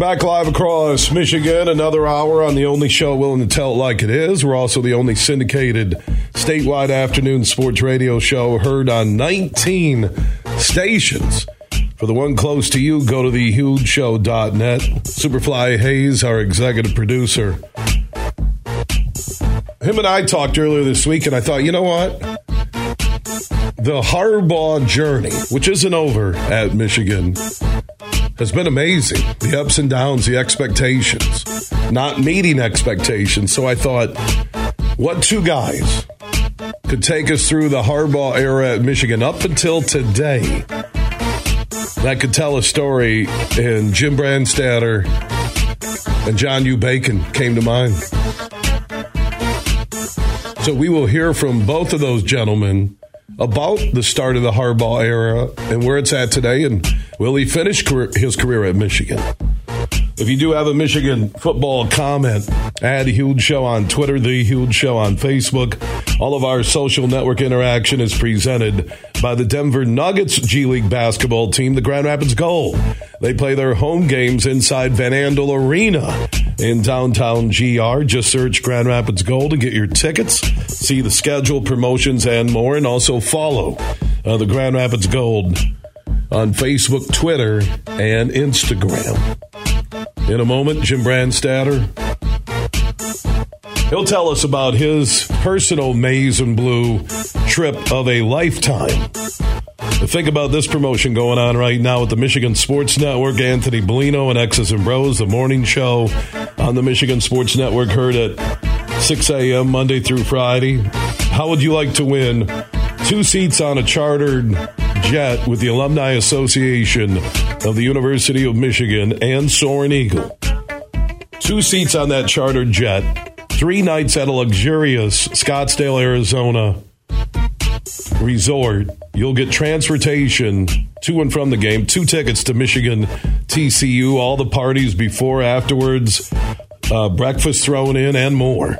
Back live across Michigan, another hour on the only show willing to tell it like it is. We're also the only syndicated statewide afternoon sports radio show heard on 19 stations. For the one close to you, go to thehugeshow.net. Superfly Hayes, our executive producer. Him and I talked earlier this week, and I thought, you know what? The Harbaugh journey, which isn't over at Michigan, has been amazing. The ups and downs, the expectations, not meeting expectations. So I thought, what two guys could take us through the Harbaugh era at Michigan up until today that could tell a story? And Jim Brandstatter and John U. Bacon came to mind. So we will hear from both of those gentlemen about the start of the Harbaugh era and where it's at today, and will he finish career, his career at Michigan? If you do have a Michigan football comment, add Huge Show on Twitter, The Huge Show on Facebook. All of our social network interaction is presented by the Denver Nuggets G League basketball team, the Grand Rapids Gold. They play their home games inside Van Andel Arena in downtown GR. Just search Grand Rapids Gold to get your tickets, see the schedule, promotions, and more, and also follow uh, the Grand Rapids Gold on Facebook, Twitter, and Instagram. In a moment, Jim Brandstatter. He'll tell us about his personal maize and blue trip of a lifetime. Think about this promotion going on right now with the Michigan Sports Network. Anthony Bellino and X's and Bros, the morning show on the Michigan Sports Network, heard at 6 a.m. Monday through Friday. How would you like to win two seats on a chartered jet with the Alumni Association of the University of Michigan and Soaring Eagle? Two seats on that chartered jet three nights at a luxurious Scottsdale, Arizona resort. You'll get transportation to and from the game, two tickets to Michigan TCU, all the parties before, afterwards, uh, breakfast thrown in, and more.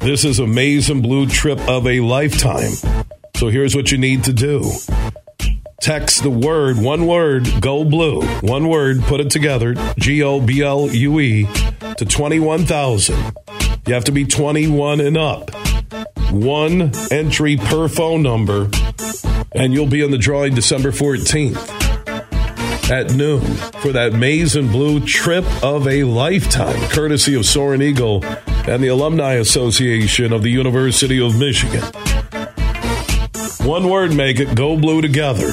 This is a maize and blue trip of a lifetime. So here's what you need to do. Text the word, one word, go blue. One word, put it together, G O B L U E, to 21,000. You have to be 21 and up. One entry per phone number, and you'll be in the drawing December 14th at noon for that maize and blue trip of a lifetime, courtesy of Soaring Eagle and the Alumni Association of the University of Michigan. One word, make it go blue together.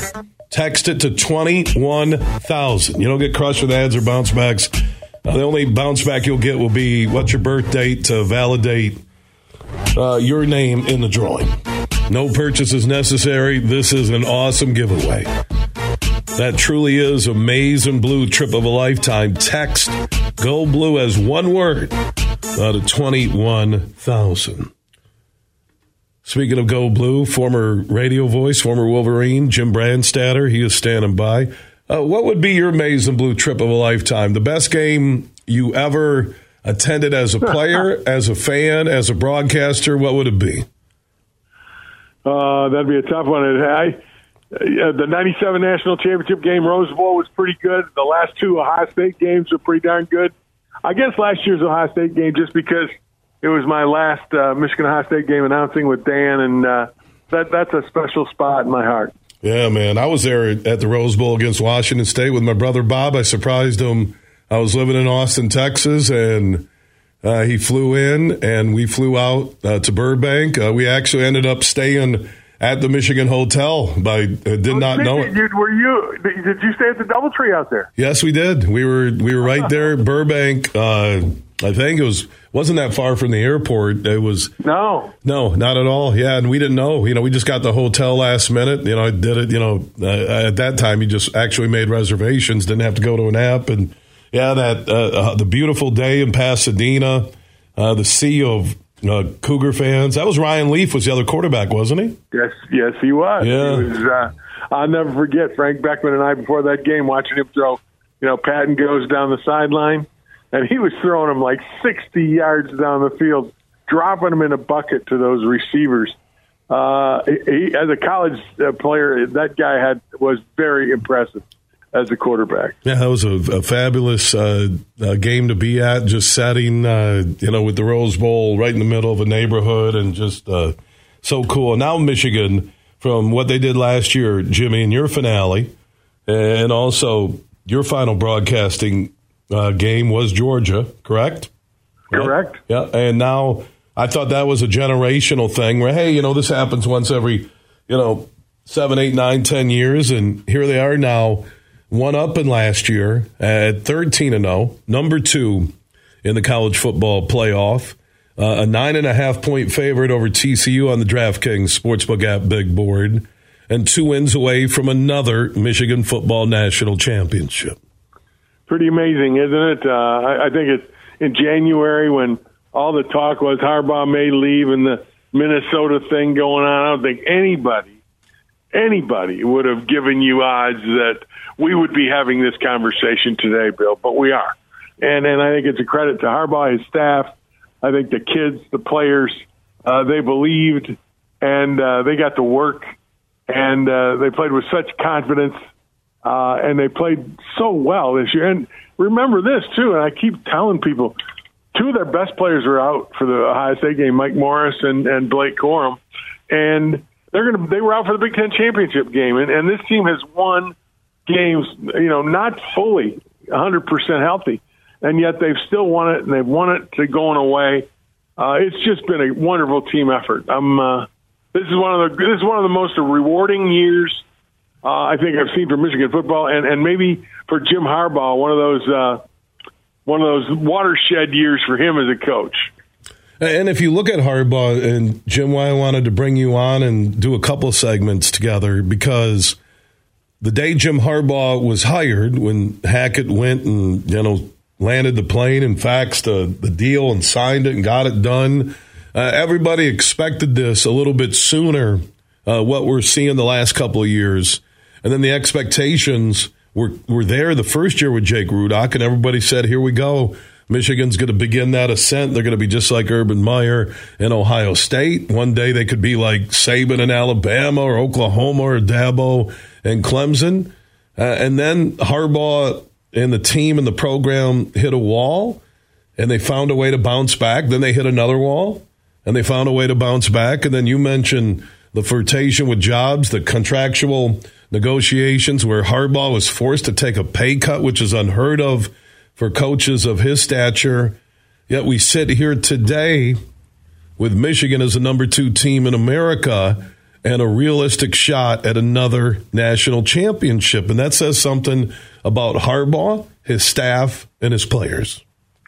Text it to 21,000. You don't get crushed with ads or bounce backs. Uh, the only bounce back you'll get will be what's your birth date to validate uh, your name in the drawing. No purchase is necessary. This is an awesome giveaway. That truly is a maize and blue trip of a lifetime. Text Go Blue as one word out of 21,000. Speaking of Go Blue, former radio voice, former Wolverine, Jim Brandstatter, he is standing by. Uh, what would be your maize and blue trip of a lifetime? The best game you ever attended as a player, as a fan, as a broadcaster? What would it be? Uh, that'd be a tough one. I, uh, the '97 national championship game, Rose Bowl, was pretty good. The last two Ohio State games were pretty darn good. I guess last year's Ohio State game, just because it was my last uh, Michigan Ohio State game announcing with Dan, and uh, that that's a special spot in my heart. Yeah, man. I was there at the Rose Bowl against Washington State with my brother Bob. I surprised him I was living in Austin, Texas, and uh, he flew in, and we flew out uh, to Burbank. Uh, we actually ended up staying at the Michigan Hotel. By uh, did Oh, not know it. you- Were you? Did you stay at the DoubleTree out there? Yes, we did. We were we were right there, Burbank. Uh, I think it was wasn't that far from the airport. It was No. no, not at all. Yeah, and we didn't know. You know, we just got the hotel last minute. You know, I did it. You know, uh, at that time, you just actually made reservations. Didn't have to go to an app. And yeah, that uh, uh, the beautiful day in Pasadena, uh, the sea of uh, Cougar fans. That was Ryan Leaf was the other quarterback, wasn't he? Yes, yes, he was. Yeah. He was uh, I'll never forget Frank Beckman and I before that game watching him throw. You know, Patton goes down the sideline, and he was throwing them like 60 yards down the field, dropping them in a bucket to those receivers. Uh, he, as a college uh, player, that guy had was very impressive as a quarterback. Yeah, that was a, a fabulous uh, uh, game to be at. Just setting, uh, you know, with the Rose Bowl right in the middle of a neighborhood, and just uh, so cool. Now Michigan, from what they did last year, Jimmy, in your finale, and also your final broadcasting uh, game was Georgia, correct? Correct. Yeah, and now I thought that was a generational thing where, hey, you know, this happens once every, you know, seven, eight, nine, ten years, and here they are now, one up in last year at thirteen and zero, number two in the college football playoff, uh, a nine and a half point favorite over TCU on the DraftKings Sportsbook app big board, and two wins away from another Michigan football national championship. Pretty amazing, isn't it? Uh, I, I think it's in January when all the talk was Harbaugh may leave and the Minnesota thing going on. I don't think anybody, anybody would have given you odds that we would be having this conversation today, Bill. But we are, and and I think it's a credit to Harbaugh, his staff. I think the kids, the players, uh, they believed and uh, they got to work, and uh, they played with such confidence uh, and they played so well this year. And remember this too, and I keep telling people, two of their best players are out for the Ohio State game, Mike Morris and, and Blake Corum, and they're gonna they were out for the Big Ten championship game, and, and this team has won games, you know, not fully 100 percent healthy, and yet they've still won it, and they've won it to going away. Uh, it's just been a wonderful team effort. I'm. Uh, this is one of the this is one of the most rewarding years uh, I think I've seen for Michigan football, and, and maybe for Jim Harbaugh, one of those uh, one of those watershed years for him as a coach. And if you look at Harbaugh and Jim, why I wanted to bring you on and do a couple segments together because the day Jim Harbaugh was hired, when Hackett went and you know landed the plane and faxed the, the deal and signed it and got it done, uh, everybody expected this a little bit sooner. Uh, what we're seeing the last couple of years, and then the expectations were were there the first year with Jake Rudock, and everybody said, "Here we go." Michigan's going to begin that ascent. They're going to be just like Urban Meyer in Ohio State. One day they could be like Saban in Alabama or Oklahoma or Dabo and Clemson. Uh, and then Harbaugh and the team and the program hit a wall and they found a way to bounce back. Then they hit another wall and they found a way to bounce back. And then you mentioned the flirtation with jobs, the contractual negotiations where Harbaugh was forced to take a pay cut, which is unheard of for coaches of his stature. Yet we sit here today with Michigan as the number two team in America and a realistic shot at another national championship. And that says something about Harbaugh, his staff, and his players.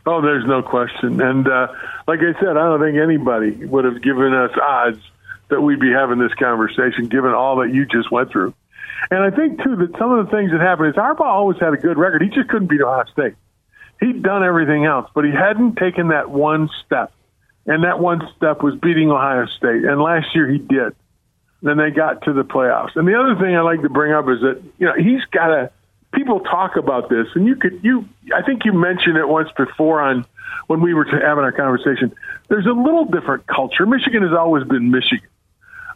Oh, there's no question. And uh, like I said, I don't think anybody would have given us odds that we'd be having this conversation, given all that you just went through. And I think too that some of the things that happened is Harbaugh always had a good record. He just couldn't beat Ohio State. He'd done everything else, but he hadn't taken that one step. And that one step was beating Ohio State. And last year he did. Then they got to the playoffs. And the other thing I like to bring up is that you know he's got a. People talk about this, and you could you. I think you mentioned it once before on when we were having our conversation. There's a little different culture. Michigan has always been Michigan,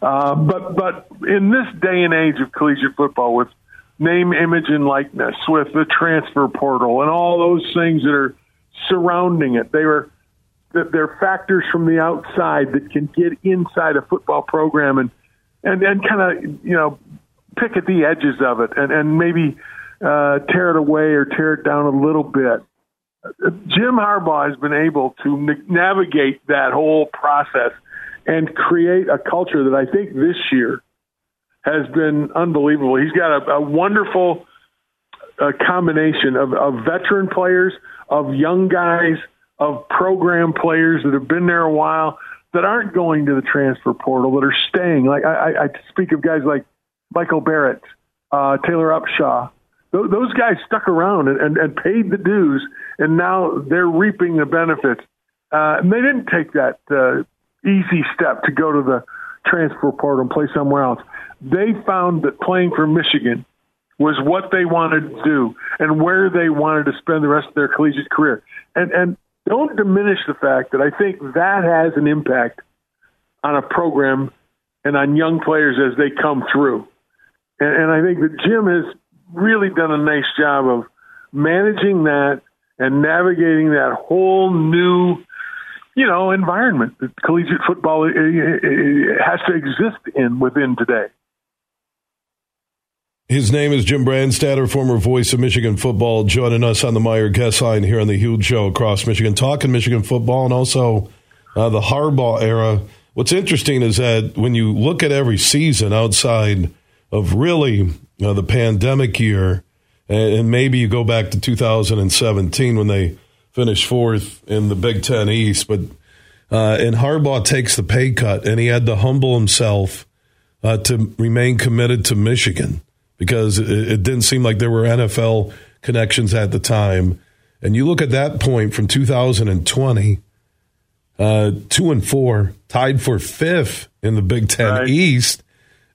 uh, but but in this day and age of collegiate football, with name, image, and likeness, with the transfer portal, and all those things that are surrounding it, they were that they're factors from the outside that can get inside a football program and and and kind of you know pick at the edges of it and and maybe uh, tear it away or tear it down a little bit. Jim Harbaugh has been able to navigate that whole process and create a culture that I think this year has been unbelievable. He's got a, a wonderful uh, combination of, of veteran players, of young guys, of program players that have been there a while that aren't going to the transfer portal that are staying. Like I, I speak of guys like Michael Barrett, uh, Taylor Upshaw. Those, guys stuck around and, and, and paid the dues, and now they're reaping the benefits. Uh, and they didn't take that uh, easy step to go to the transfer portal and play somewhere else. They found that playing for Michigan was what they wanted to do and where they wanted to spend the rest of their collegiate career. And and don't diminish the fact that I think that has an impact on a program and on young players as they come through. And, and I think that Jim has really done a nice job of managing that and navigating that whole new, you know, environment that collegiate football has to exist in within today. His name is Jim Brandstatter, former voice of Michigan football, joining us on the Meijer guest line here on the Huge Show across Michigan, talking Michigan football and also uh, the Harbaugh era. What's interesting is that when you look at every season outside of really uh, the pandemic year, and maybe you go back to 2017 when they finished fourth in the Big Ten East, but uh, and Harbaugh takes the pay cut, and he had to humble himself uh, to remain committed to Michigan because it, it didn't seem like there were NFL connections at the time. And you look at that point from 2020, uh, two and four, tied for fifth in the Big Ten right. East,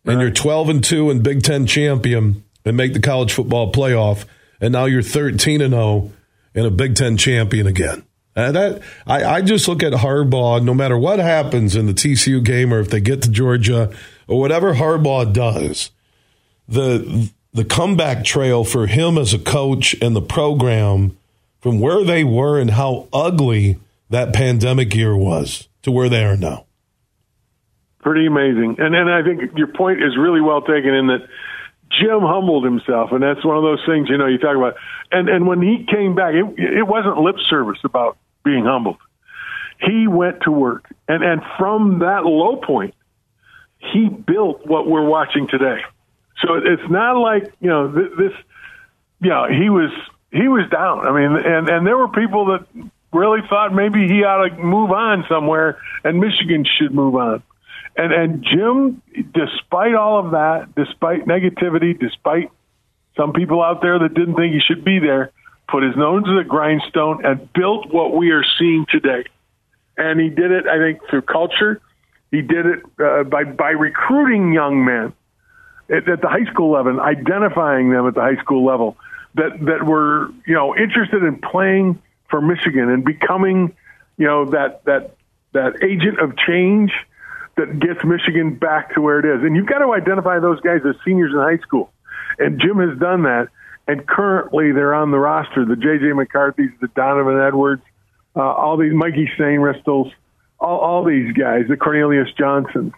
and right. you're 12 and two and Big Ten champion and make the college football playoff, and now you're 13 and 0 and a Big Ten champion again. And that I, I just look at Harbaugh. No matter what happens in the TCU game, or if they get to Georgia, or whatever Harbaugh does, the the comeback trail for him as a coach and the program from where they were and how ugly that pandemic year was to where they are now. Pretty amazing. And then I think your point is really well taken in that Jim humbled himself, and that's one of those things you know you talk about. And and when he came back, it, it wasn't lip service about being humbled. He went to work, and and from that low point, he built what we're watching today. So it's not like you know this. You know, he was he was down. I mean, and and there were people that really thought maybe he ought to move on somewhere, and Michigan should move on. And and Jim, despite all of that, despite negativity, despite some people out there that didn't think he should be there, put his nose to the grindstone and built what we are seeing today. And he did it, I think, through culture. He did it uh, by by recruiting young men at, at the high school level, identifying them at the high school level that that were you know interested in playing for Michigan and becoming you know that that that agent of change that gets Michigan back to where it is. And you've got to identify those guys as seniors in high school. And Jim has done that. And currently they're on the roster. The J.J. McCarthy's, the Donovan Edwards, uh, all these Mikey Sainristils, all, all these guys, the Cornelius Johnsons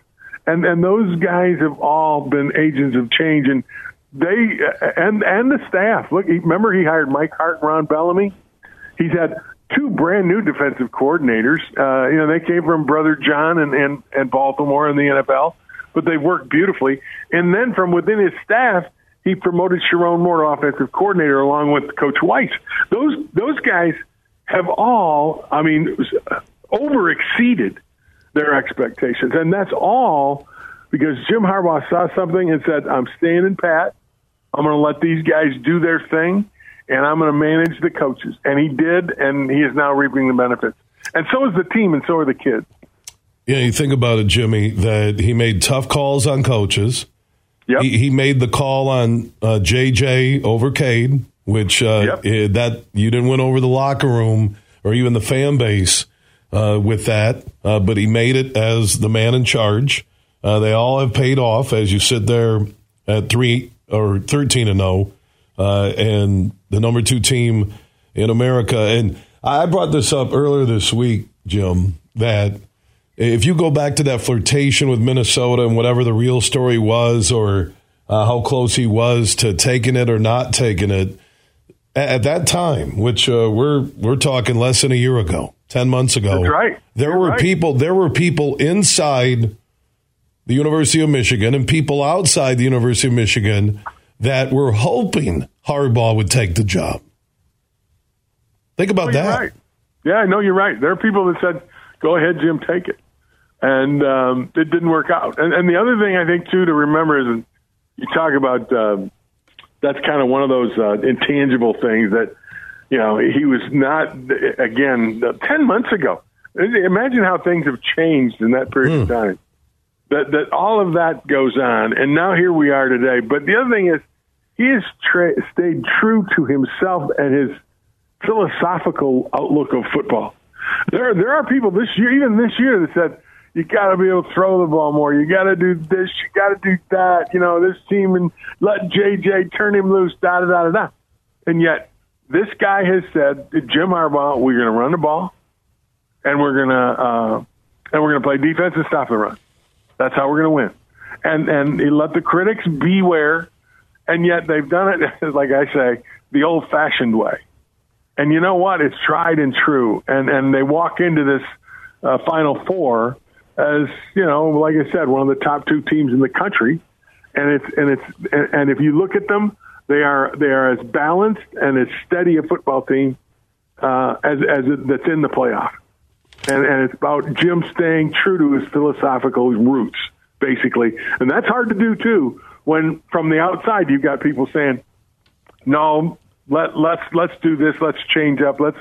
and and those guys have all been agents of change, and they and and the staff. Look, remember he hired Mike Hart and Ron Bellamy. He's had two brand new defensive coordinators. Uh, you know, they came from Brother John and, and and Baltimore in the NFL, but they worked beautifully. And then from within his staff, he promoted Sherrone Moore to offensive coordinator along with Coach Weiss. Those those guys have all, I mean, over exceeded their expectations. And that's all because Jim Harbaugh saw something and said, I'm standing pat. I'm going to let these guys do their thing, and I'm going to manage the coaches. And he did, and he is now reaping the benefits. And so is the team, and so are the kids. Yeah, you think about it, Jimmy, that he made tough calls on coaches. Yep. He, he made the call on uh, JJ over Cade, which uh, yep. that you didn't win over the locker room or even the fan base uh, with that, uh, but he made it as the man in charge. Uh, they all have paid off as you sit there at three or thirteen and zero, oh, uh, and the number two team in America. And I brought this up earlier this week, Jim, that if you go back to that flirtation with Minnesota and whatever the real story was, or uh, how close he was to taking it or not taking it, at that time, which uh, we're we're talking less than a year ago, ten months ago. That's right. There You're were right. people. There were people inside the University of Michigan and people outside the University of Michigan that were hoping Harbaugh would take the job. Think about that. right. Yeah, know you're right. There are people that said, "Go ahead, Jim, take it," and um, it didn't work out. And, and the other thing I think too to remember is, you talk about um, that's kind of one of those uh, intangible things that you know he was not again ten months ago. Imagine how things have changed in that period of time. That that all of that goes on, and now here we are today. But the other thing is, he has tra- stayed true to himself and his philosophical outlook of football. There, there are people this year, even this year, that said you got to be able to throw the ball more. You got to do this. You got to do that. You know, this team and let JJ turn him loose. Da da da da. And yet, this guy has said, Jim Harbaugh, we're going to run the ball, and we're going to uh, and we're going to play defense and stop the run. That's how we're going to win. And and he let the critics beware, and yet they've done it, like I say, the old-fashioned way. And you know what? It's tried and true. And and they walk into this uh, Final Four as you know, like I said, one of the top two teams in the country. And it's and it's and, if you look at them, they are they are as balanced and as steady a football team uh, as as it, that's in the playoff. And and it's about Jim staying true to his philosophical roots, basically. And that's hard to do too. When from the outside you've got people saying, "No, let let's let's do this. Let's change up. Let's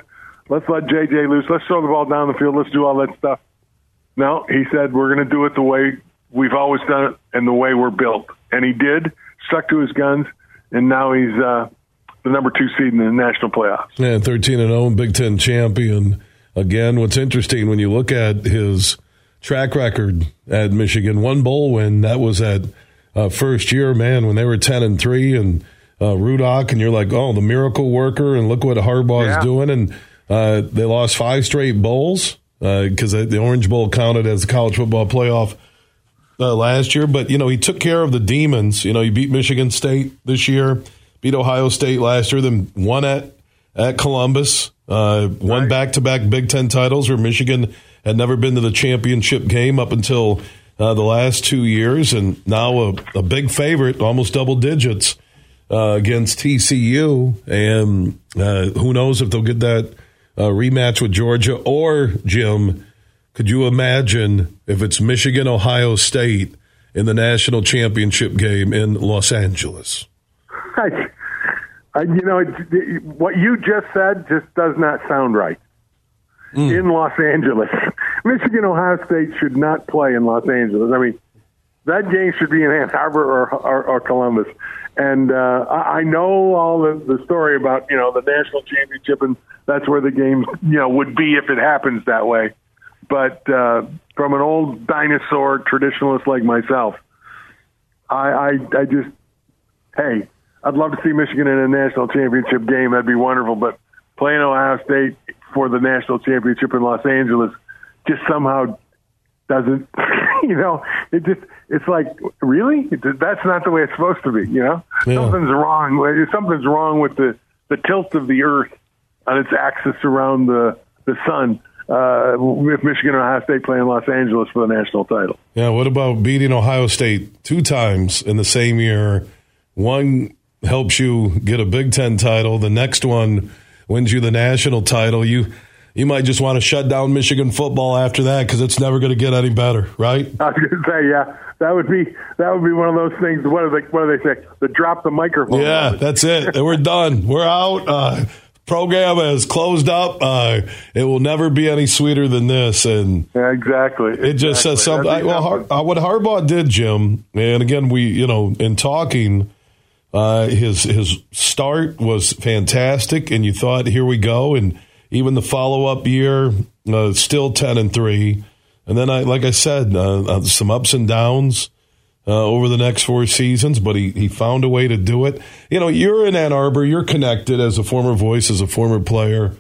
let's let JJ loose. Let's throw the ball down the field. Let's do all that stuff." No, he said we're going to do it the way we've always done it and the way we're built. And he did, stuck to his guns, and now he's uh, the number two seed in the national playoffs. Yeah, 13 and 0, Big Ten champion. Again, what's interesting when you look at his track record at Michigan, one bowl win, that was at uh, first year, man, when they were 10 and 3 and uh, Rudock, and you're like, oh, the miracle worker, and look what Harbaugh Yeah. is doing. And uh, they lost five straight bowls because the Orange Bowl counted as the college football playoff uh, last year, but you know he took care of the demons. You know he beat Michigan State this year, beat Ohio State last year, then won at at Columbus, uh, won back to back Big Ten titles. Where Michigan had never been to the championship game up until uh, the last two years, and now a, a big favorite, almost double digits uh, against TCU, and uh, who knows if they'll get that uh, rematch with Georgia or Jim. Could you imagine if it's Michigan, Ohio State in the national championship game in Los Angeles? I, I, you know, it, what you just said just does not sound right. In Los Angeles, Michigan Ohio State should not play in Los Angeles. I mean, that game should be in Ann Arbor or, or, or Columbus. And uh, I I know all the, the story about you know the national championship, and that's where the game you know would be if it happens that way. But uh, from an old dinosaur traditionalist like myself, I, I, I just hey, I'd love to see Michigan in a national championship game. That'd be wonderful. But playing Ohio State for the national championship in Los Angeles just somehow doesn't, you know, it just, it's like, really? That's not the way it's supposed to be, you know? Yeah. Something's wrong. Something's wrong with the, the tilt of the earth on its axis around the, the sun. Uh, if Michigan and Ohio State play in Los Angeles for the national title. Yeah, what about beating Ohio State two times in the same year? One helps you get a Big Ten title, the next one wins you the national title. You you might just want to shut down Michigan football after that because it's never going to get any better, right? I was going to say, yeah, that would be that would be one of those things. What do they what do they say? The drop the microphone. Yeah, that's it. We're done. We're out. Uh, program has closed up. Uh, it will never be any sweeter than this. And Yeah, exactly. it just says something. I, well, Har, uh, what Harbaugh did, Jim, and again, we, you know, in talking, uh, his his start was fantastic, and you thought, here we go, and even the follow up year, uh, still ten and three, and then I, like I said, uh, uh, some ups and downs. Uh, over the next four seasons, but he, he found a way to do it. You know, you're in Ann Arbor, you're connected as a former voice, as a former player.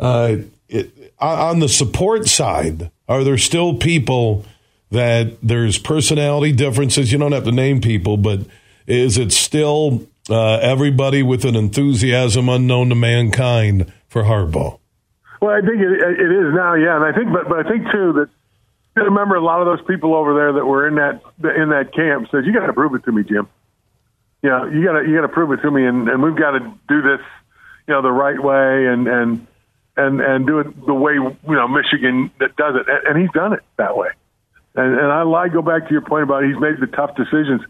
Uh, it, on the support side, are there still people that there's personality differences? You don't have to name people, but is it still uh, everybody with an enthusiasm unknown to mankind for Harbaugh. Well, I think it, it is now, yeah, and I think, but but I think too that you remember a lot of those people over there that were in that in that camp says you got to prove it to me, Jim. You know, you got to you got to prove it to me, and, and we've got to do this, you know, the right way, and and and and do it the way you know Michigan that does it, and, and he's done it that way. And, and I, I go back to your point about he's made the tough decisions.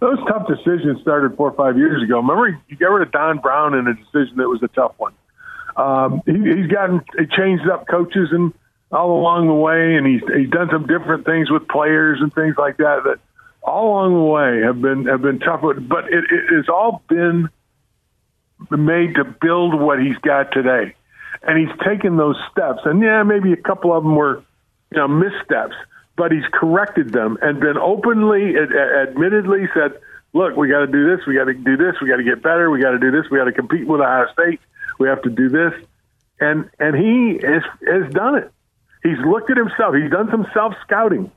Those tough decisions started four or five years ago. Remember, you got rid of Don Brown in a decision that was a tough one. Um, he, he's gotten he changed up coaches and all along the way, and he's he's done some different things with players and things like that that all along the way have been have been tough. But it, it has all been made to build what he's got today, and he's taken those steps. And yeah, maybe a couple of them were you know missteps, but he's corrected them and been openly, admittedly said, "Look, we got to do this. We got to do this. We got to get better. We got to do this. We got to compete with Ohio State. We have to do this." And and he has has done it. He's looked at himself. He's done some self scouting,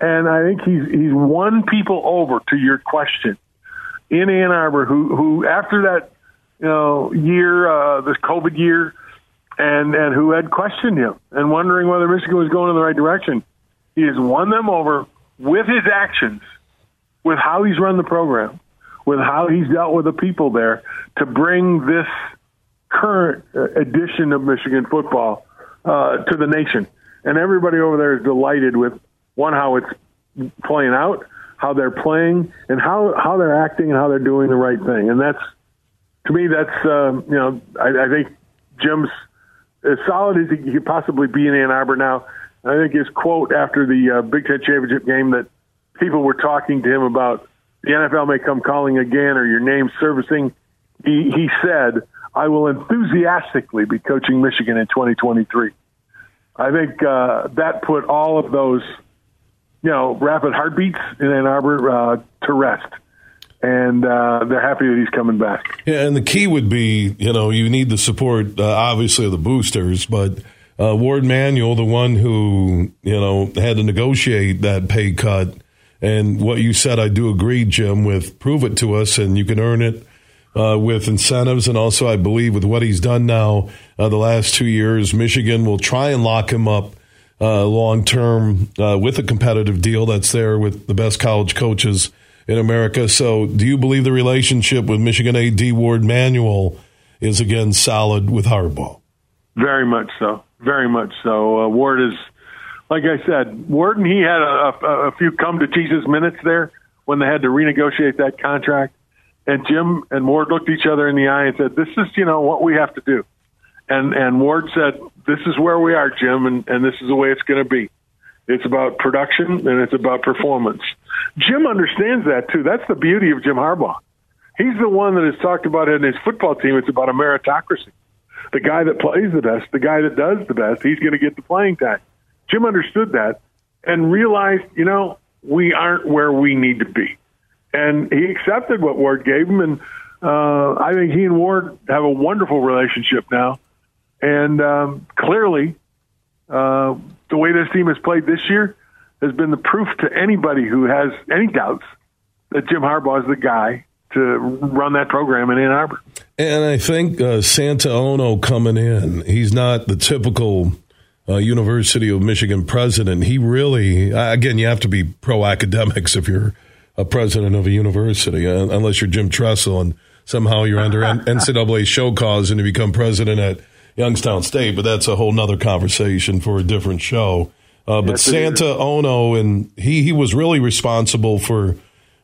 and I think he's he's won people over to your question in Ann Arbor. Who who after that you know year, uh, this COVID year, and and who had questioned him and wondering whether Michigan was going in the right direction. He has won them over with his actions, with how he's run the program, with how he's dealt with the people there to bring this current uh, edition of Michigan football uh, to the nation. And everybody over there is delighted with one how it's playing out, how they're playing, and how how they're acting and how they're doing the right thing. And that's to me, that's uh, you know, I, I think Jim's as solid as he could possibly be in Ann Arbor now. I think his quote after the uh, Big Ten championship game that people were talking to him about the NFL may come calling again or your name servicing. He, he said, I will enthusiastically be coaching Michigan in 2023. I think uh, that put all of those, you know, rapid heartbeats in Ann Arbor uh, to rest. And uh, they're happy that he's coming back. Yeah, and the key would be, you know, you need the support, uh, obviously, of the boosters, but uh, Warde Manuel, the one who you know had to negotiate that pay cut, and what you said, I do agree, Jim. With prove it to us, and you can earn it uh, with incentives, and also I believe with what he's done now uh, the last two years, Michigan will try and lock him up uh, long term uh, with a competitive deal that's there with the best college coaches in America. So, do you believe the relationship with Michigan AD Warde Manuel is again solid with Harbaugh? Very much so very much so. Uh, Warde is, like I said, Warden. He had a, a, a few come to Jesus minutes there when they had to renegotiate that contract, and Jim and Warde looked each other in the eye and said, "This is, you know, what we have to do." And and Warde said, "This is where we are, Jim, and, and this is the way it's going to be. It's about production and it's about performance." Jim understands that too. That's the beauty of Jim Harbaugh. He's the one that has talked about in his football team. It's about a meritocracy the guy that plays the best, the guy that does the best, he's going to get the playing time. Jim understood that and realized, you know, we aren't where we need to be. And he accepted what Warde gave him. And uh, I think he and Warde have a wonderful relationship now. And um, clearly, uh, the way this team has played this year has been the proof to anybody who has any doubts that Jim Harbaugh is the guy to run that program in Ann Arbor. And I think uh, Santa Ono coming in, he's not the typical uh, University of Michigan president. He really, again, you have to be pro academics if you're a president of a university, uh, unless you're Jim Tressel and somehow you're under NCAA show cause and you become president at Youngstown State. But that's a whole nother conversation for a different show. Uh, but yes, Santa Ono, and he, he was really responsible for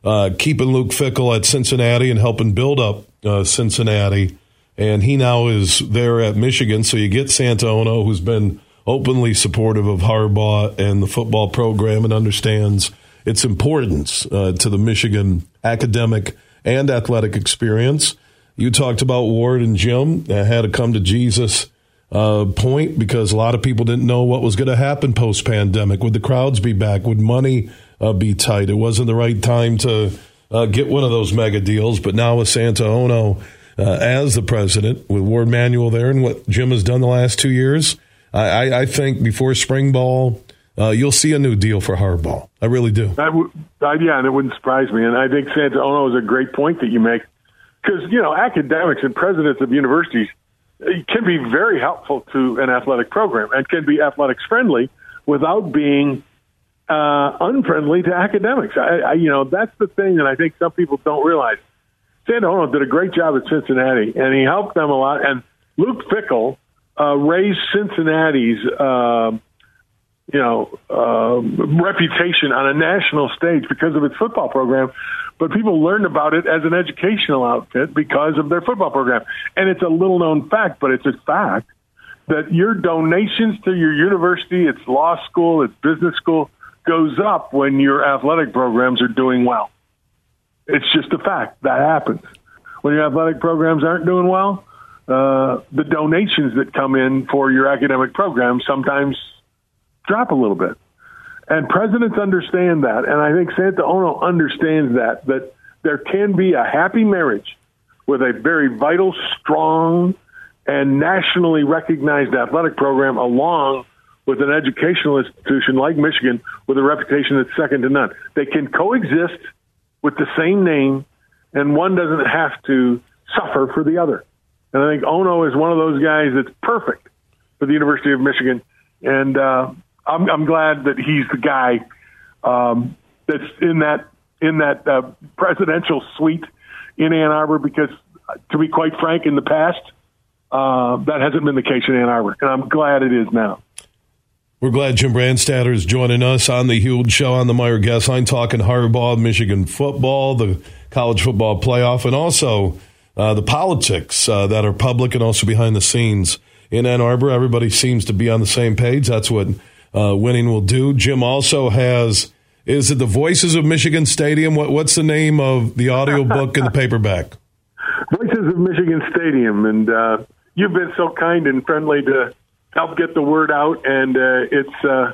uh, keeping Luke Fickell at Cincinnati and helping build up uh, Cincinnati. And he now is there at Michigan. So you get Santa Ono, who's been openly supportive of Harbaugh and the football program and understands its importance uh, to the Michigan academic and athletic experience. You talked about Warde and Jim that had to come to Jesus uh, point because a lot of people didn't know what was going to happen post pandemic. Would the crowds be back? Would money uh, be tight? It wasn't the right time to uh, get one of those mega deals. But now with Santa Ono uh, as the president, with Warde Manuel there, and what Jim has done the last two years, I, I think before spring ball, uh, you'll see a new deal for Harbaugh. I really do. I w- I, yeah, and it wouldn't surprise me. And I think Santa Ono is a great point that you make. because you know academics and presidents of universities can be very helpful to an athletic program and can be athletics friendly without being uh, unfriendly to academics. I, I, you know, that's the thing that I think some people don't realize. Santa Ono did a great job at Cincinnati, and he helped them a lot. And Luke Fickell uh, raised Cincinnati's, uh, you know, uh, reputation on a national stage because of its football program. But people learned about it as an educational outfit because of their football program. And it's a little known fact, but it's a fact that your donations to your university, its law school, its business school, goes up when your athletic programs are doing well. It's just a fact that happens. When your athletic programs aren't doing well, uh, the donations that come in for your academic program sometimes drop a little bit. And presidents understand that, and I think Santa Ono understands that that there can be a happy marriage with a very vital, strong, and nationally recognized athletic program along with an educational institution like Michigan with a reputation that's second to none. They can coexist with the same name, and one doesn't have to suffer for the other. And I think Ono is one of those guys that's perfect for the University of Michigan, and uh, I'm, I'm glad that he's the guy um, that's in that in that uh, presidential suite in Ann Arbor. Because, to be quite frank, in the past, uh, that hasn't been the case in Ann Arbor, and I'm glad it is now. We're glad Jim Brandstatter is joining us on the huge show on the Meijer Guest Line, talking Harbaugh, Michigan football, the college football playoff, and also uh, the politics uh, that are public and also behind the scenes in Ann Arbor. Everybody seems to be on the same page. That's what uh, winning will do. Jim also has. Is it the Voices of Michigan Stadium? What, what's the name of the audio book and the paperback? Voices of Michigan Stadium, and uh, you've been so kind and friendly to help get the word out. And uh, it's uh,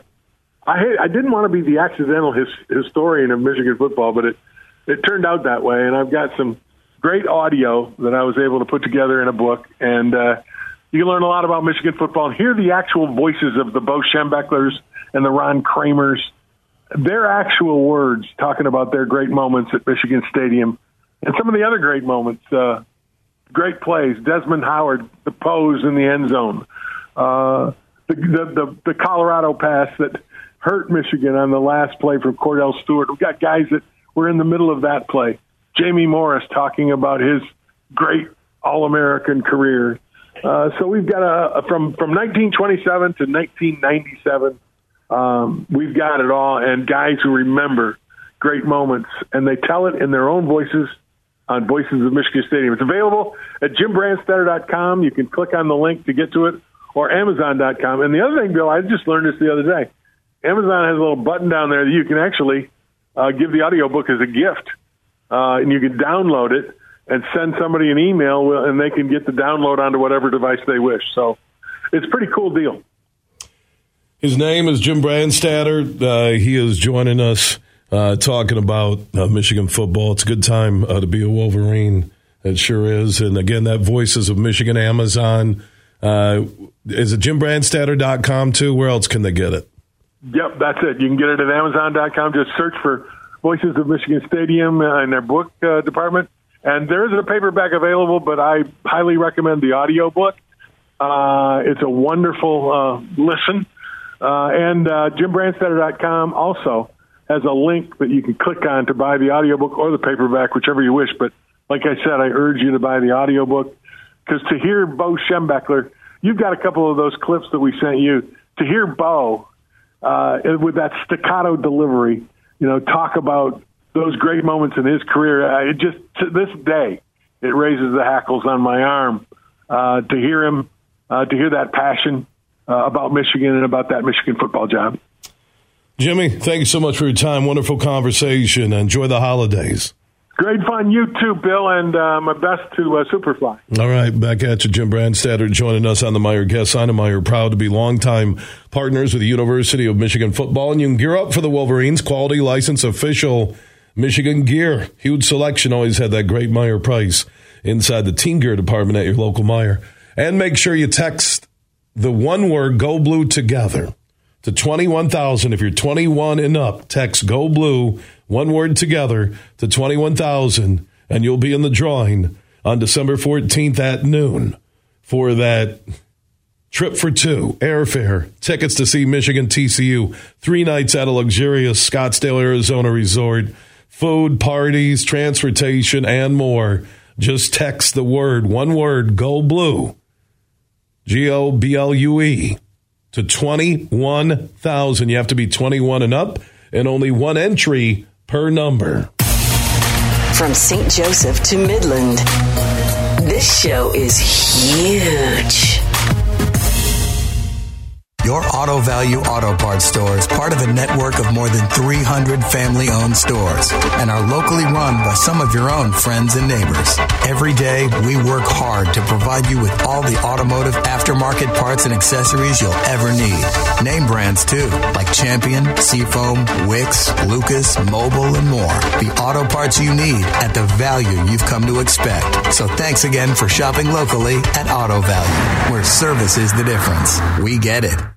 I hate, I didn't want to be the accidental his, historian of Michigan football, but it it turned out that way. And I've got some great audio that I was able to put together in a book, and uh, you can learn a lot about Michigan football and hear the actual voices of the Bo Schembechlers and the Ron Kramers. Their actual words talking about their great moments at Michigan Stadium and some of the other great moments. Uh, great plays. Desmond Howard, the pose in the end zone uh, the, the, the the Colorado pass that hurt Michigan on the last play from Kordell Stewart. We've got guys that were in the middle of that play. Jamie Morris talking about his great All American career. Uh, so we've got a, a from from 1927 to 1997. Um, we've got it all, and guys who remember great moments, and they tell it in their own voices on Voices of Michigan Stadium. It's available at jimbrandstatter.com. You can click on the link to get to it or Amazon.com. And the other thing, Bill, I just learned this the other day. Amazon has a little button down there that you can actually uh, give the audiobook as a gift, uh, and you can download it and send somebody an email, and they can get the download onto whatever device they wish. So it's a pretty cool deal. His name is Jim Brandstatter. Uh, he is joining us uh, talking about uh, Michigan football. It's a good time uh, to be a Wolverine. It sure is. And again, that Voices of Michigan Amazon. Uh, is it jimbrandstatter.com too? Where else can they get it? Yep, that's it. You can get it at amazon.com. Just search for Voices of Michigan Stadium in their book uh, department. And there is a paperback available, but I highly recommend the audio book. Uh, it's a wonderful uh, listen. Uh, and uh, jimbrandstatter.com also has a link that you can click on to buy the audiobook or the paperback, whichever you wish. But like I said, I urge you to buy the audiobook because to hear Bo Schembechler, you've got a couple of those clips that we sent you. To hear Bo uh, with that staccato delivery, you know, talk about those great moments in his career, uh, it just to this day it raises the hackles on my arm uh, to hear him, uh, to hear that passion uh, about Michigan and about that Michigan football job. Jimmy, thank you so much for your time. Wonderful conversation. Enjoy the holidays. Great fun. You too, Bill, and uh, my best to uh, Superfly. All right, back at you, Jim Brandstatter, joining us on the Meijer Guest Line. Meijer, proud to be longtime partners with the University of Michigan football, and you can gear up for the Wolverines. Quality license official Michigan gear. Huge selection. Always had that great Meijer price inside the team gear department at your local Meijer. And make sure you text the one word "Go Blue" together to twenty one thousand. If you're twenty one and up, text "Go Blue." one word together to 21,000 and you'll be in the drawing on December 14th at noon for that trip for two, airfare, tickets to see Michigan TCU, three nights at a luxurious Scottsdale, Arizona resort, food, parties, transportation, and more. Just text the word, one word, go blue, G O B L U E, to 21,000. You have to be 21 and up, and only one entry per number. From St. Joseph to Midland, this show is huge. Your Auto Value Auto Parts store is part of a network of more than 300 family owned stores and are locally run by some of your own friends and neighbors. Every day, we work hard to provide you with all the automotive aftermarket parts and accessories you'll ever need. Name brands too, like Champion, Seafoam, Wix, Lucas, Mobil, and more. The auto parts you need at the value you've come to expect. So thanks again for shopping locally at Auto Value, where service is the difference. We get it.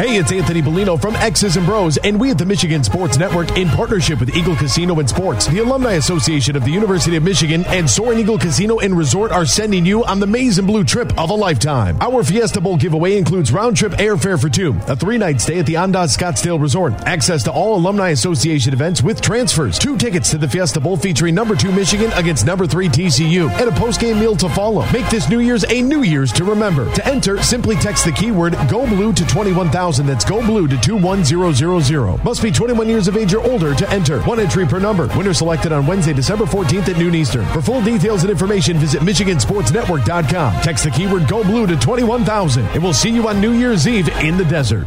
Hey, it's Anthony Bellino from X's and Bros, and we at the Michigan Sports Network, in partnership with Eagle Casino and Sports, the Alumni Association of the University of Michigan, and Soaring Eagle Casino and Resort are sending you on the Maize and Blue trip of a lifetime. Our Fiesta Bowl giveaway includes round trip airfare for two, a three night stay at the Andaz Scottsdale Resort, access to all Alumni Association events with transfers, two tickets to the Fiesta Bowl featuring number two Michigan against number three TCU, and a post game meal to follow. Make this New Year's a New Year's to remember. To enter, simply text the keyword Go Blue to 21,000. That's Go Blue to 21000. Must be 21 years of age or older to enter. One entry per number. Winner selected on Wednesday, December 14th at noon Eastern. For full details and information, visit MichiganSportsNetwork.com. Text the keyword Go Blue to 21,000. And we'll see you on New Year's Eve in the desert.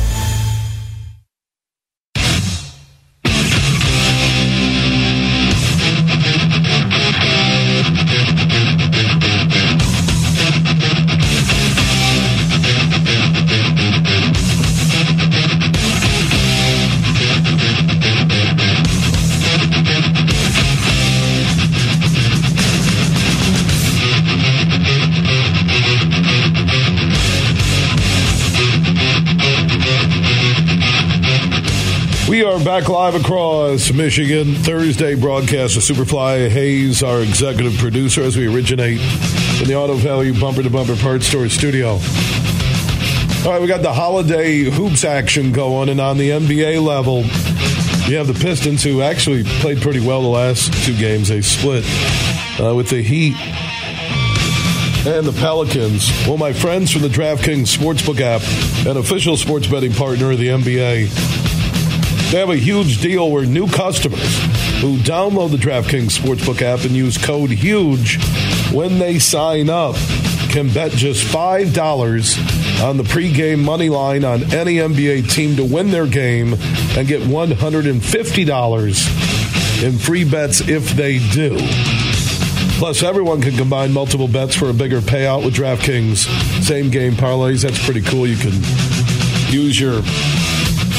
Back live across Michigan. Thursday broadcast of Superfly Hayes, our executive producer, as we originate in the Auto Value Bumper to Bumper Parts Store studio. All right, we got the holiday hoops action going, and on the NBA level, you have the Pistons, who actually played pretty well the last two games. They split uh, with the Heat and the Pelicans. Well, my friends from the DraftKings Sportsbook app, an official sports betting partner of the NBA, they have a huge deal where new customers who download the DraftKings Sportsbook app and use code HUGE when they sign up can bet just $5 on the pregame money line on any NBA team to win their game and get $150 in free bets if they do. Plus, everyone can combine multiple bets for a bigger payout with DraftKings same game parlays. That's pretty cool. You can use your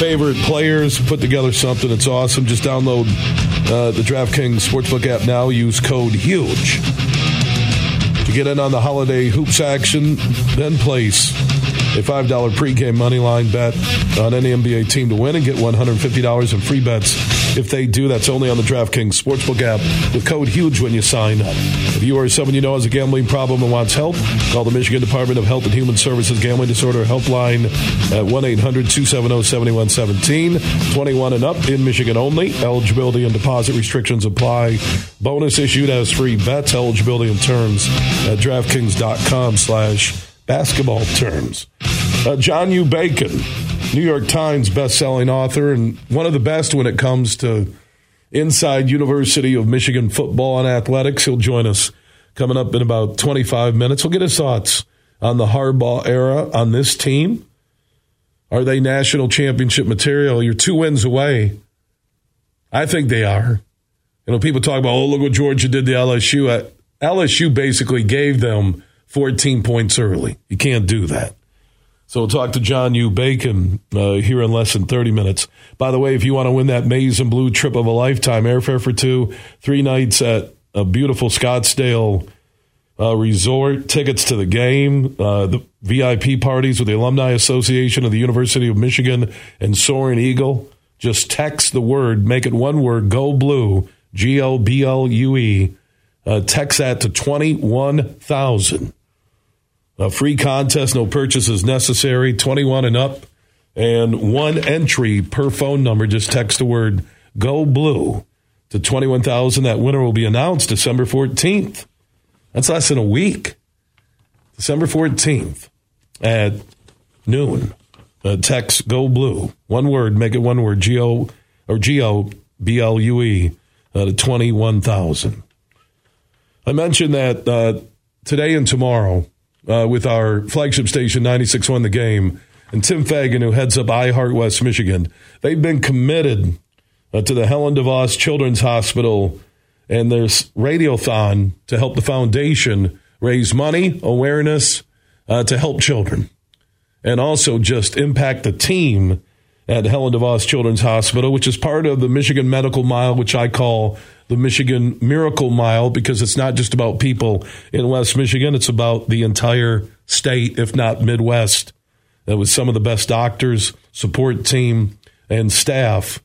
favorite players, put together something that's awesome. Just download uh, the DraftKings Sportsbook app now. Use code HUGE to get in on the holiday hoops action. Then place a $5 pregame money line bet on any NBA team to win and get $150 in free bets if they do. That's only on the DraftKings Sportsbook app with code HUGE when you sign up. If you or someone you know has a gambling problem and wants help, call the Michigan Department of Health and Human Services Gambling Disorder Helpline at 1 800 270 7117. 21 and up in Michigan only. Eligibility and deposit restrictions apply. Bonus issued as free bets. Eligibility and terms at DraftKings.com slash basketball terms. Uh, John U. Bacon, New York Times best-selling author and one of the best when it comes to inside University of Michigan football and athletics. He'll join us coming up in about 25 minutes. We'll get his thoughts on the Harbaugh era on this team. Are they national championship material? You're two wins away. I think they are. You know, people talk about, oh, look what Georgia did to LSU. LSU basically gave them 14 points early. You can't do that. So we'll talk to John U. Bacon uh, here in less than 30 minutes. By the way, if you want to win that maize and blue trip of a lifetime, airfare for two, three nights at a beautiful Scottsdale uh, resort, tickets to the game, uh, the VIP parties with the Alumni Association of the University of Michigan and Soaring Eagle. Just text the word, make it one word, go blue, G O B L U E. Uh, text that to 21,000. A free contest, no purchases necessary, 21 and up, and one entry per phone number. Just text the word Go Blue to 21,000. That winner will be announced December 14th. That's less than a week. December 14th at noon. Uh, text Go Blue. One word, make it one word, G O or G O B L U E uh, to 21,000. I mentioned that uh, today and tomorrow uh, with our flagship station 96.1 The Game and Tim Fagan, who heads up iHeart West Michigan. They've been committed uh, to the Helen DeVos Children's Hospital and there's radiothon to help the foundation raise money, awareness uh, to help children, and also just impact the team at Helen DeVos Children's Hospital, which is part of the Michigan Medical Mile, which I call the Michigan Miracle Mile because it's not just about people in West Michigan, it's about the entire state, if not Midwest. That was some of the best doctors, support team, and staff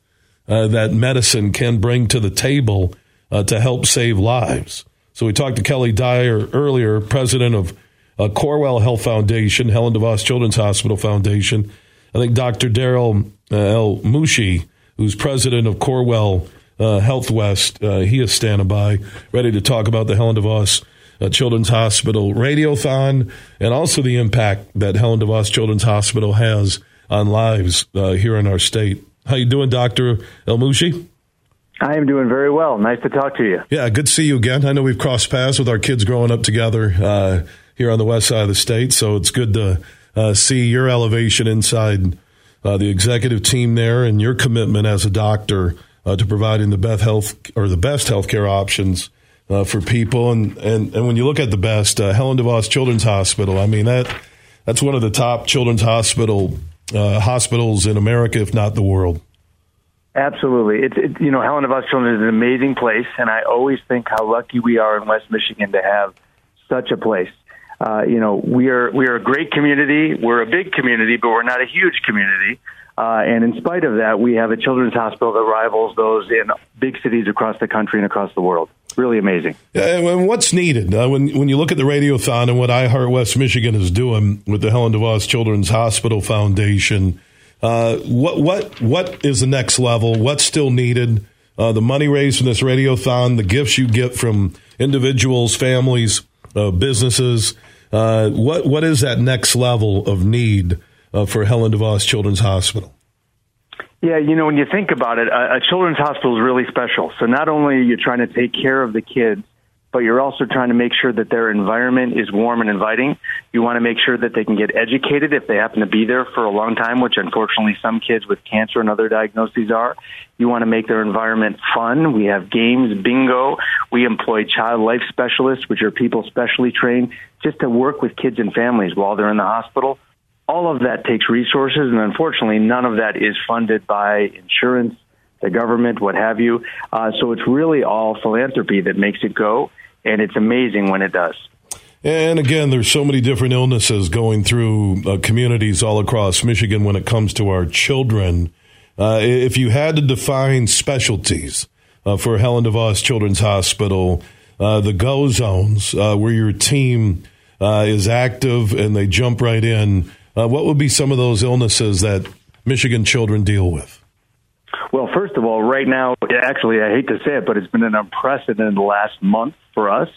uh, that medicine can bring to the table uh, to help save lives. So we talked to Kelly Dyer earlier, president of uh, Corewell Health Foundation, Helen DeVos Children's Hospital Foundation. I think Dr. Darryl uh, Elmouchi, who's president of Corewell uh, Health West. Uh, he is standing by, ready to talk about the Helen DeVos uh, Children's Hospital Radiothon and also the impact that Helen DeVos Children's Hospital has on lives uh, here in our state. How you doing, Dr. Elmouchi? I am doing very well. Nice to talk to you. Yeah, good to see you again. I know we've crossed paths with our kids growing up together uh, here on the west side of the state, so it's good to uh, see your elevation inside the executive team there and your commitment as a doctor uh, to providing the best health or the best healthcare options uh, for people. And, and and when you look at the best, uh, Helen DeVos Children's Hospital, I mean that that's one of the top children's hospital uh, hospitals in America, if not the world. Absolutely, it's it, you know Helen DeVos Children's is an amazing place, and I always think how lucky we are in West Michigan to have such a place. Uh, you know, we are we are a great community. We're a big community, but we're not a huge community. Uh, and in spite of that, we have a children's hospital that rivals those in big cities across the country and across the world. Really amazing. And what's needed uh, when when you look at the Radiothon and what iHeart West Michigan is doing with the Helen DeVos Children's Hospital Foundation? Uh, what what what is the next level? What's still needed? Uh, the money raised from this Radiothon, the gifts you get from individuals, families, uh, businesses. What what is that next level of need? Uh, for Helen DeVos Children's Hospital? Yeah, you know, when you think about it, a, a children's hospital is really special. So not only are you trying to take care of the kids, but you're also trying to make sure that their environment is warm and inviting. You want to make sure that they can get educated if they happen to be there for a long time, which unfortunately some kids with cancer and other diagnoses are. You want to make their environment fun. We have games, bingo. We employ child life specialists, which are people specially trained just to work with kids and families while they're in the hospital all of that takes resources, and unfortunately, none of that is funded by insurance, the government, what have you. Uh, so it's really all philanthropy that makes it go, and it's amazing when it does. And again, there's so many different illnesses going through uh, communities all across Michigan when it comes to our children. Uh, if you had to define specialties uh, for Helen DeVos Children's Hospital, uh, the go zones uh, where your team is active and they jump right in, uh, what would be some of those illnesses that Michigan children deal with? Well, first of all, right now, actually, I hate to say it, but it's been an unprecedented last month for us.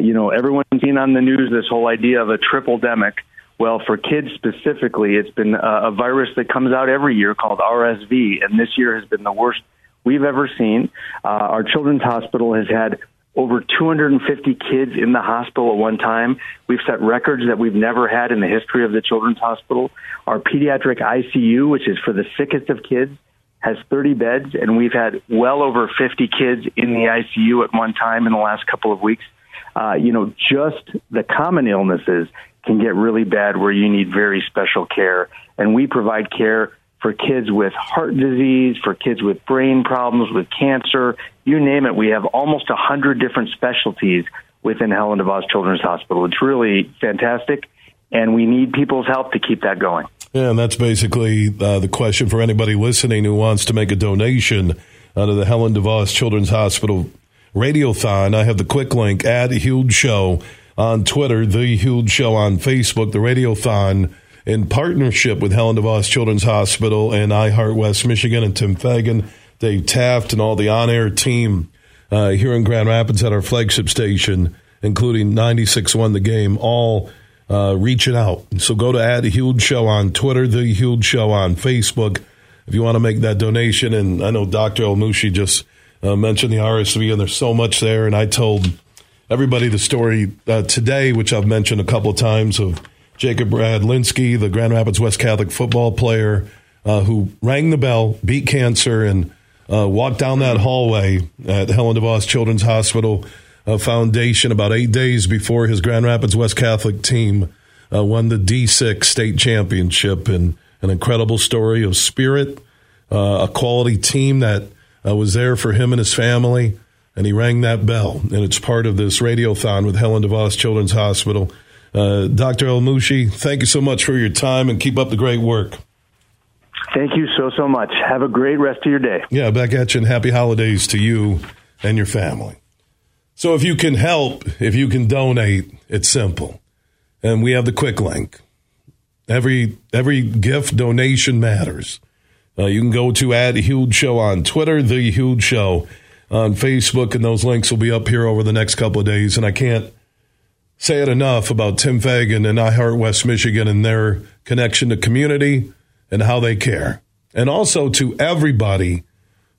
you know, everyone's seen on the news this whole idea of a triple demic well, for kids specifically, it's been a, virus that comes out every year called RSV, and this year has been the worst we've ever seen. Uh, our children's hospital has had over 250 kids in the hospital at one time. We've set records that we've never had in the history of the children's hospital. Our pediatric ICU, which is for the sickest of kids, has 30 beds, and we've had well over 50 kids in the ICU at one time in the last couple of weeks. Uh, you know, just the common illnesses can get really bad where you need very special care. And we provide care for kids with heart disease, for kids with brain problems, with cancer, you name it. We have almost a hundred different specialties within Helen DeVos Children's Hospital. It's really fantastic, and we need people's help to keep that going. Yeah, and that's basically uh, the question for anybody listening who wants to make a donation to the Helen DeVos Children's Hospital Radiothon. I have the quick link at Huge Show on Twitter, The Huge Show on Facebook, the Radiothon in partnership with Helen DeVos Children's Hospital and iHeart West Michigan and Tim Fagan, Dave Taft, and all the on air team uh, here in Grand Rapids at our flagship station, including 96.1 The Game, all uh, reaching out. So go to at Huge Show on Twitter, The Huge Show on Facebook if you want to make that donation. And I know Dr. Elmouchi just uh, mentioned the RSV, and there's so much there. And I told everybody the story uh, today, which I've mentioned a couple of times, of Jacob Bradlinski, the Grand Rapids West Catholic football player uh, who rang the bell, beat cancer, and uh, walked down that hallway at Helen DeVos Children's Hospital uh, Foundation about eight days before his Grand Rapids West Catholic team uh, won the D6 state championship. And an incredible story of spirit, uh, a quality team that was there for him and his family and he rang that bell. And it's part of this radiothon with Helen DeVos Children's Hospital. Uh, Dr. Elmouchi, thank you so much for your time and keep up the great work. Thank you so, so much. Have a great rest of your day. Yeah, back at you and happy holidays to you and your family. So if you can help, if you can donate, it's simple. And we have the quick link. Every every gift donation matters. Uh, you can go to add Huge Show on Twitter, The Huge Show on Facebook, and those links will be up here over the next couple of days. And I can't say it enough about Tim Fagan and iHeart West Michigan and their connection to community and how they care. And also to everybody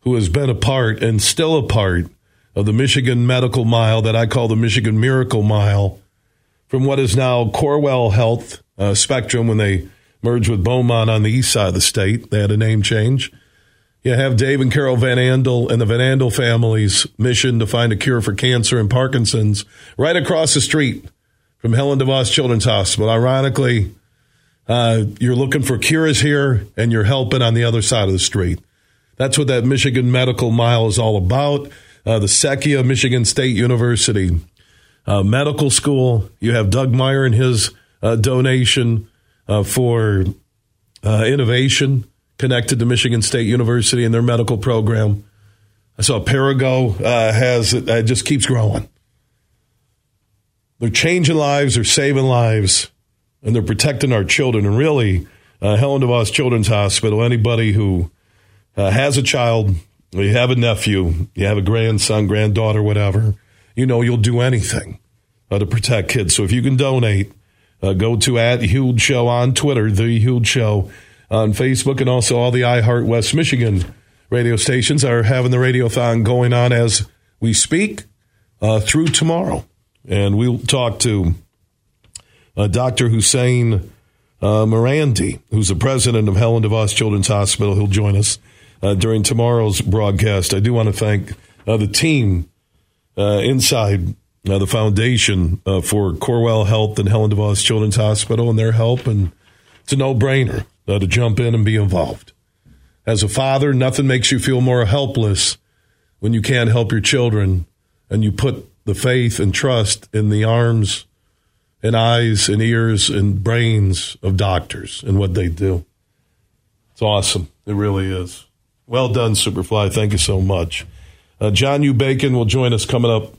who has been a part and still a part of the Michigan Medical Mile that I call the Michigan Miracle Mile from what is now Corewell Health uh, Spectrum when they merged with Beaumont on the east side of the state. They had a name change you have Dave and Carol Van Andel and the Van Andel family's mission to find a cure for cancer and Parkinson's right across the street from Helen DeVos Children's Hospital. Ironically, uh, you're looking for cures here and you're helping on the other side of the street. That's what that Michigan Medical Mile is all about. Uh, the Secchia Michigan State University uh, Medical School. You have Doug Meijer and his uh, donation uh, for uh, innovation connected to Michigan State University and their medical program. I saw Perrigo uh, has it just keeps growing. They're changing lives, they're saving lives, and they're protecting our children. And really, uh, Helen DeVos Children's Hospital, anybody who uh, has a child, you have a nephew, you have a grandson, granddaughter, whatever, you know you'll do anything uh, to protect kids. So if you can donate, uh, go to at Huge Show on Twitter, The Huge Show on Facebook, and also all the iHeart West Michigan radio stations are having the radiothon going on as we speak uh, through tomorrow. And we'll talk to uh, Dr. Hussein uh, who's the president of Helen DeVos Children's Hospital. He'll join us uh, during tomorrow's broadcast. I do want to thank uh, the team uh, inside uh, the foundation for Corewell Health and Helen DeVos Children's Hospital and their help. And it's a no brainer uh, to jump in and be involved. As a father, nothing makes you feel more helpless when you can't help your children and you put the faith and trust in the arms and eyes and ears and brains of doctors and what they do. It's awesome. It really is. Well done, Superfly. Thank you so much. Uh, John U. Bacon will join us coming up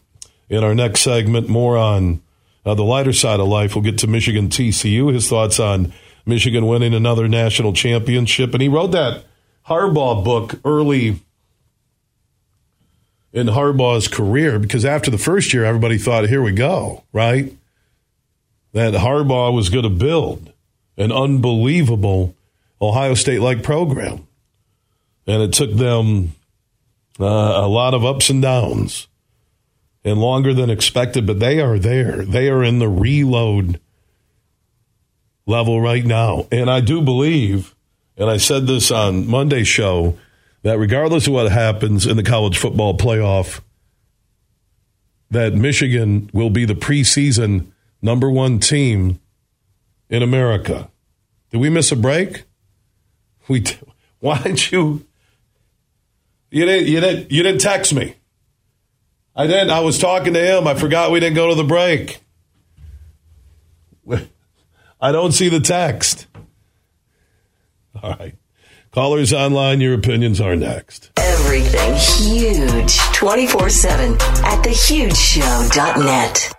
in our next segment. More on uh, the lighter side of life. We'll get to Michigan TCU, his thoughts on Michigan winning another national championship. And he wrote that Harbaugh book early in Harbaugh's career because after the first year, everybody thought, here we go, right? That Harbaugh was going to build an unbelievable Ohio State like program. And it took them uh, a lot of ups and downs and longer than expected, but they are there. They are in the reload level right now. And I do believe, and I said this on Monday's show, that regardless of what happens in the college football playoff, that Michigan will be the preseason number one team in America. Did we miss a break? We why didn't you you didn't you didn't you didn't text me. I didn't. I was talking to him. I forgot we didn't go to the break. I don't see the text. All right. Callers online, your opinions are next. Everything huge 24 7 at thehugeshow.net.